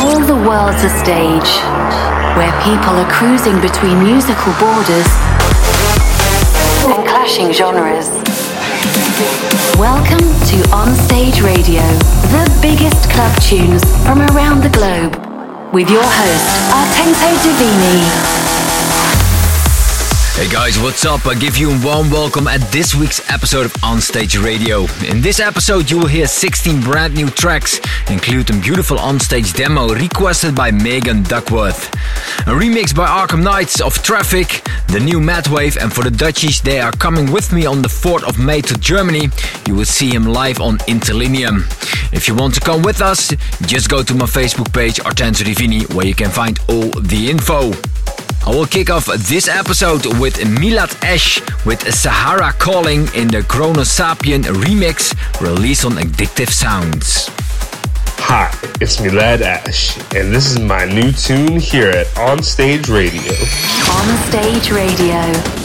All the world's a stage where people are cruising between musical borders and clashing genres. Welcome to Onstage Radio, the biggest club tunes from around the globe, with your host, Artento Divini. Hey guys, what's up? I give you a warm welcome at this week's episode of Onstage Radio. In this episode, you will hear 16 brand new tracks, including a beautiful onstage demo requested by Megan Duckworth. A remix by Arkham Knights of Traffic, the new Madwave, and for the Dutchies, they are coming with me on the 4th of May to Germany. You will see him live on Interlineum. If you want to come with us, just go to my Facebook page, Artento Divini, where you can find all the info. I will kick off this episode with Milad Ash with Sahara Calling in the Chronosapien remix released on Addictive Sounds. Hi, it's Milad Ash, and this is my new tune here at Onstage Radio. Onstage Radio.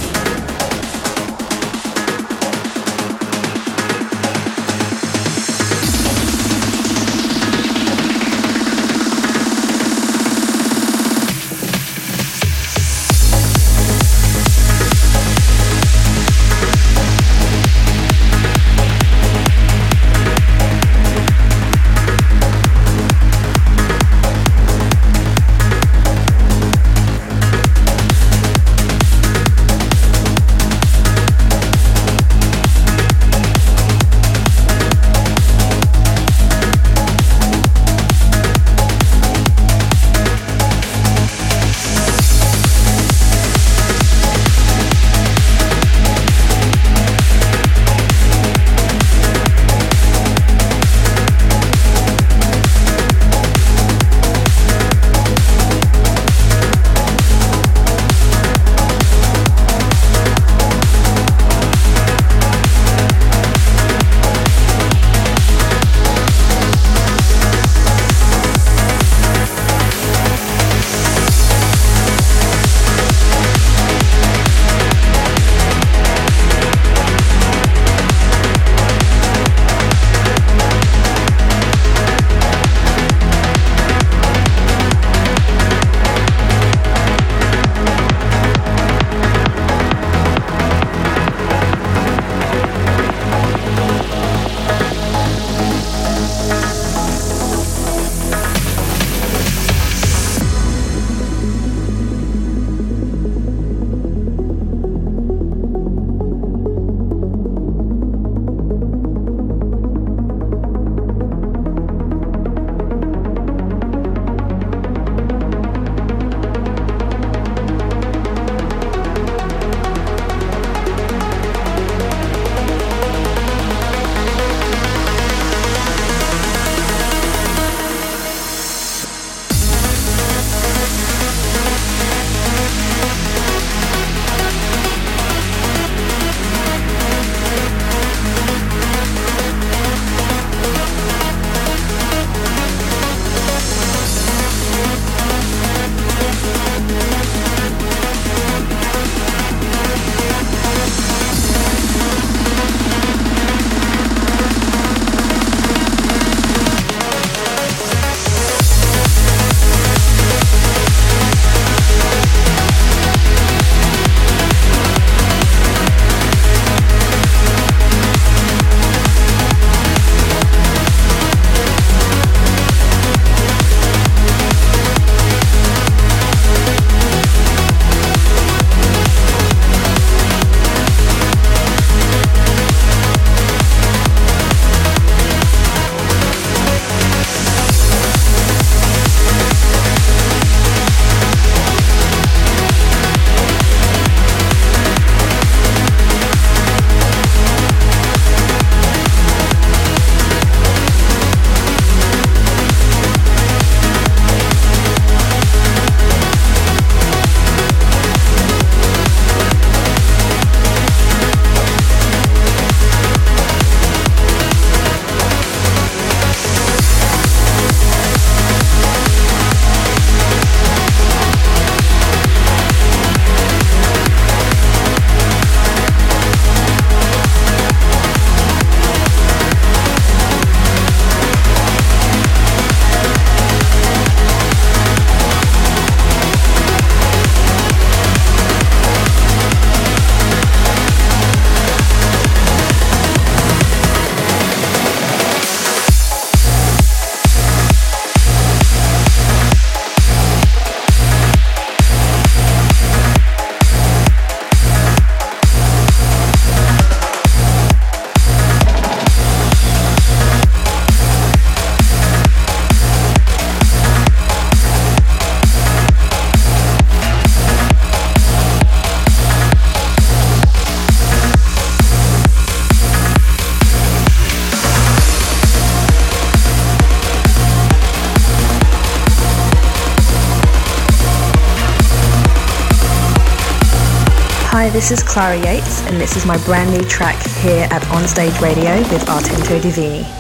Hi, this is Clara Yates, and this is my brand new track here at Onstage Radio with Artento Divini.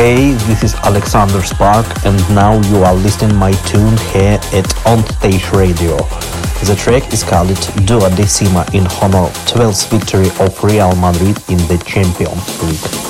Hey, this is Alexander Spark, and now you are listening my tune here at On Stage Radio. The track is called Duodecima in honor 12th victory of Real Madrid in the Champions League.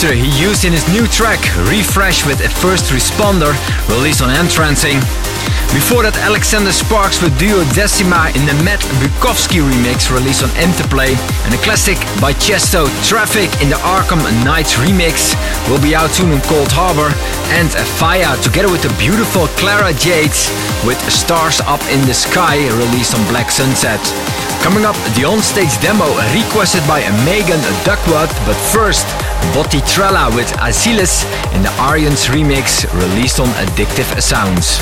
He used in his new track, Refresh with a First Responder, released on Entrancing. Before that, Alexander Sparks with Duodecima in the Matt Bukovski remix released on Interplay, and a classic by Tiësto, Traffic in the Arkham Knights remix will be out soon on Coldharbour, and Faya together with the beautiful Clara Yates with Stars Up in the Sky released on Black Sunset. Coming up, the onstage demo requested by Megan Duckworth, but first, Bottitrella with Asilis in the Aryans remix released on Addictive Sounds.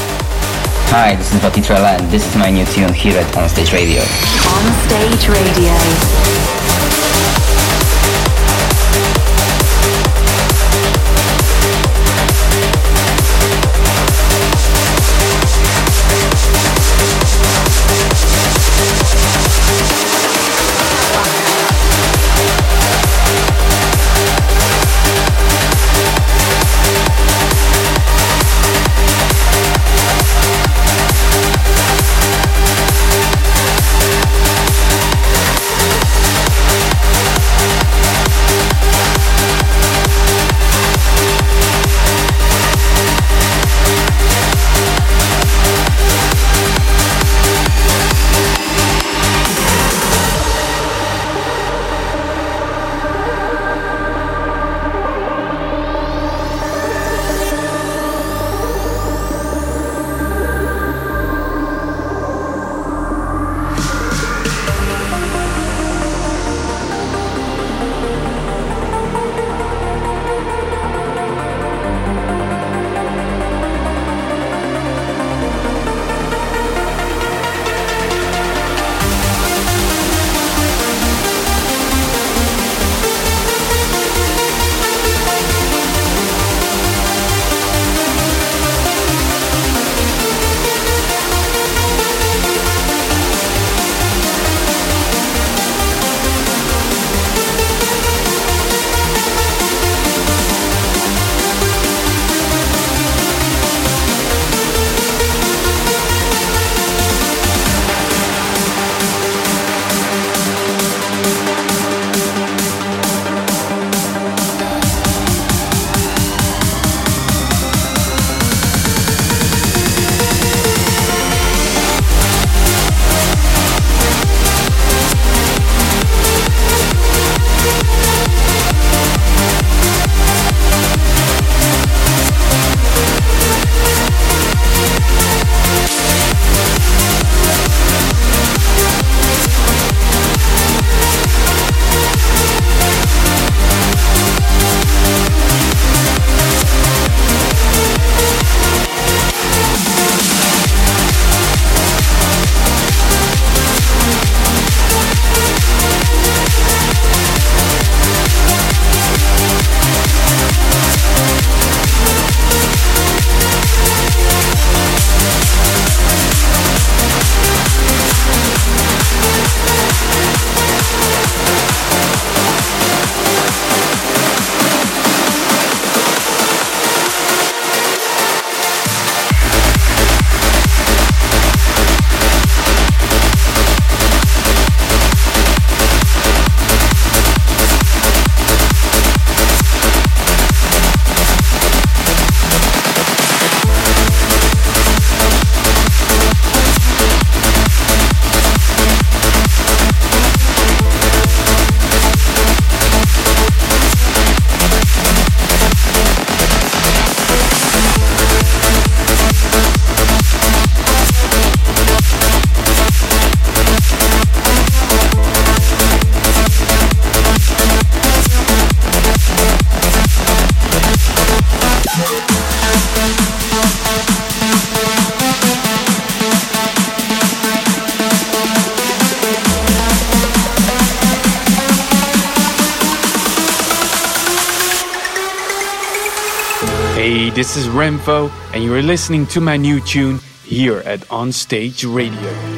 Hi, this is Bottitrella and this is my new tune here at Onstage Radio. Onstage Radio. Listening to my new tune here at Onstage Radio.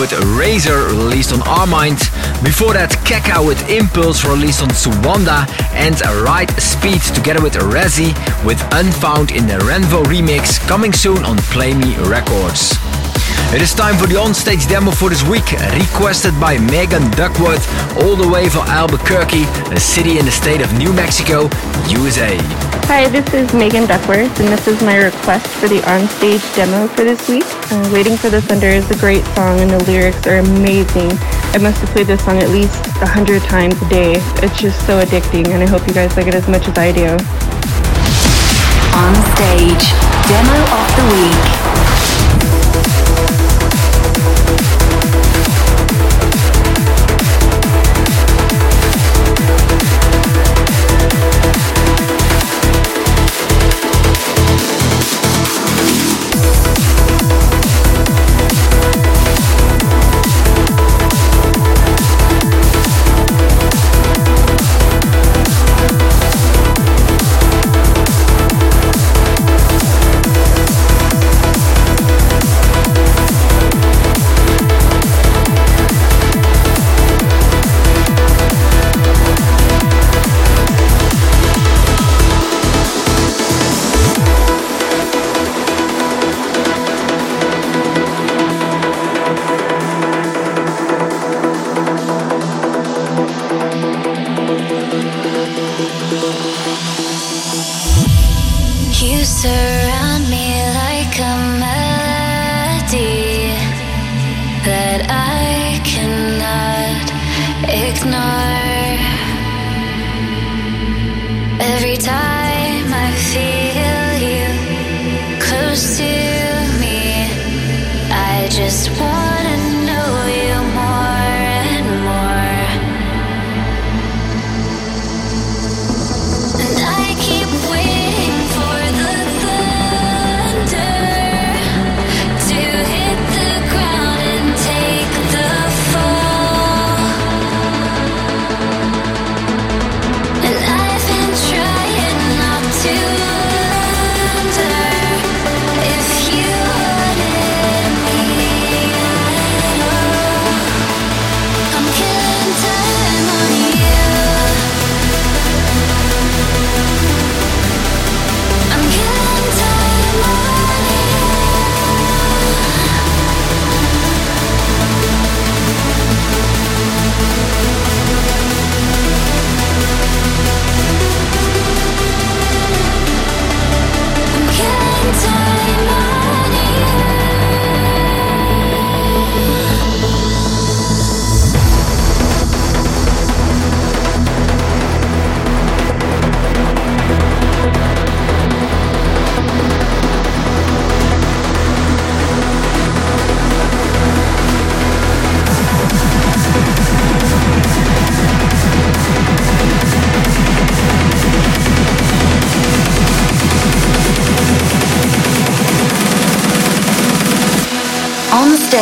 With Razor released on Armind. Before that, Keka with Impulse released on Suanda. And Ride Speed together with Rezi with Unfound in the Renvo remix coming soon on Play Me Records. It is time for the on-stage demo for this week, requested by Megan Duckworth, all the way from Albuquerque, a city in the state of New Mexico, USA. Hi, this is Megan Duckworth, and this is my request for the on-stage demo for this week. Uh, Waiting for the Thunder is a great song, and the lyrics are amazing. I must have played this song at least a hundred times a day. It's just so addicting, and I hope you guys like it as much as I do. On stage, demo of the week.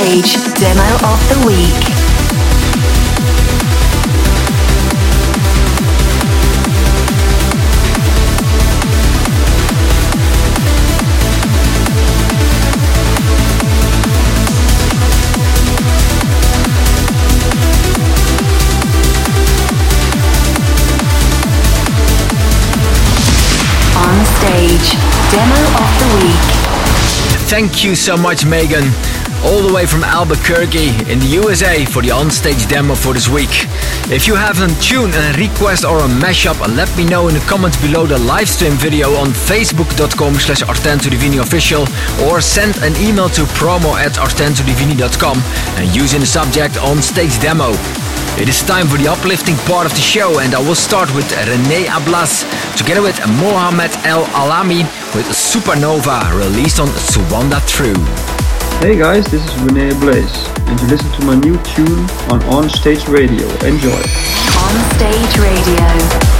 Stage, demo of the week. On stage, demo of the week. Thank you so much, Megan. All the way from Albuquerque in the USA for the onstage demo for this week. If you have a tune, a request or a mashup, let me know in the comments below the live stream video on facebook.com slash official or send an email to promo at artentodivini.com and use in the subject onstage demo. It is time for the uplifting part of the show, and I will start with Rene Ablaze together with Mohamed El Alami with Supernova, released on Suanda True. Hey guys, this is Rene Ablaze, and you listen to my new tune on On Stage Radio. Enjoy. On stage. Radio.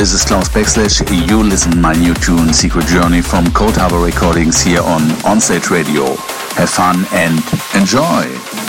This is Klaus Backslash. You listen my new tune, Secret Journey from Coldharbour Recordings here on Onstage Radio. Have fun and enjoy!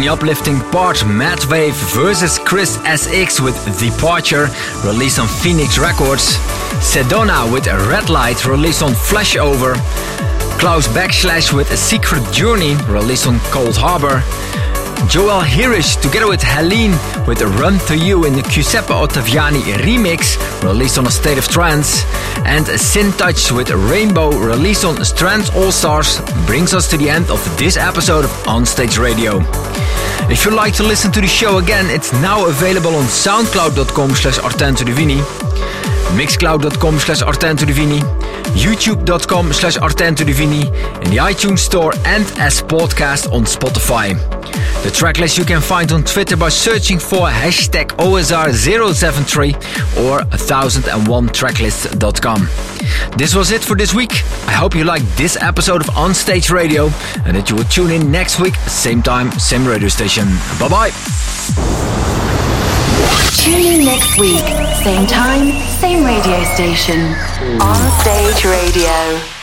In the uplifting part Matt Wave versus Chris SX with Departure, released on Phoenix Records. Sedona with Red Light, released on Flashover. Klaus Backslash with Secret Journey, released on Coldharbour. Joel Hirish together with Helene with a Run to You in the Giuseppe Ottaviani remix released on A State of Trance and Sin Touch with Rainbow released on Strands All Stars brings us to the end of this episode of Onstage Radio. If you'd like to listen to the show again, it's now available on soundcloud.com slash artentodivini, mixcloud.com slash artentodivini, youtube.com slash artentodivini, in the iTunes Store and as podcast on Spotify. The tracklist you can find on Twitter by searching for hashtag OSR073 or 1001tracklist.com. This was it for this week. I hope you liked this episode of Onstage Radio and that you will tune in next week, same time, same radio station. Bye bye. Tune in next week, same time, same radio station. On Stage Radio.